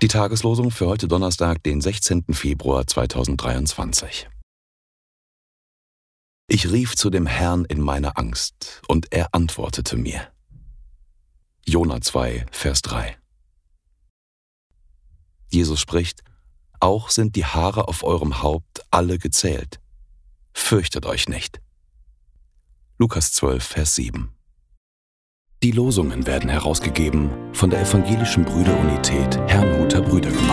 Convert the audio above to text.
Die Tageslosung für heute Donnerstag, den 16. Februar 2023. Ich rief zu dem Herrn in meiner Angst, und er antwortete mir. Jona 2, Vers 3. Jesus spricht, auch sind die Haare auf eurem Haupt alle gezählt. Fürchtet euch nicht. Lukas 12, Vers 7. Die Losungen werden herausgegeben von der Evangelischen Brüderunität Herrnhuter Brüdergemeine.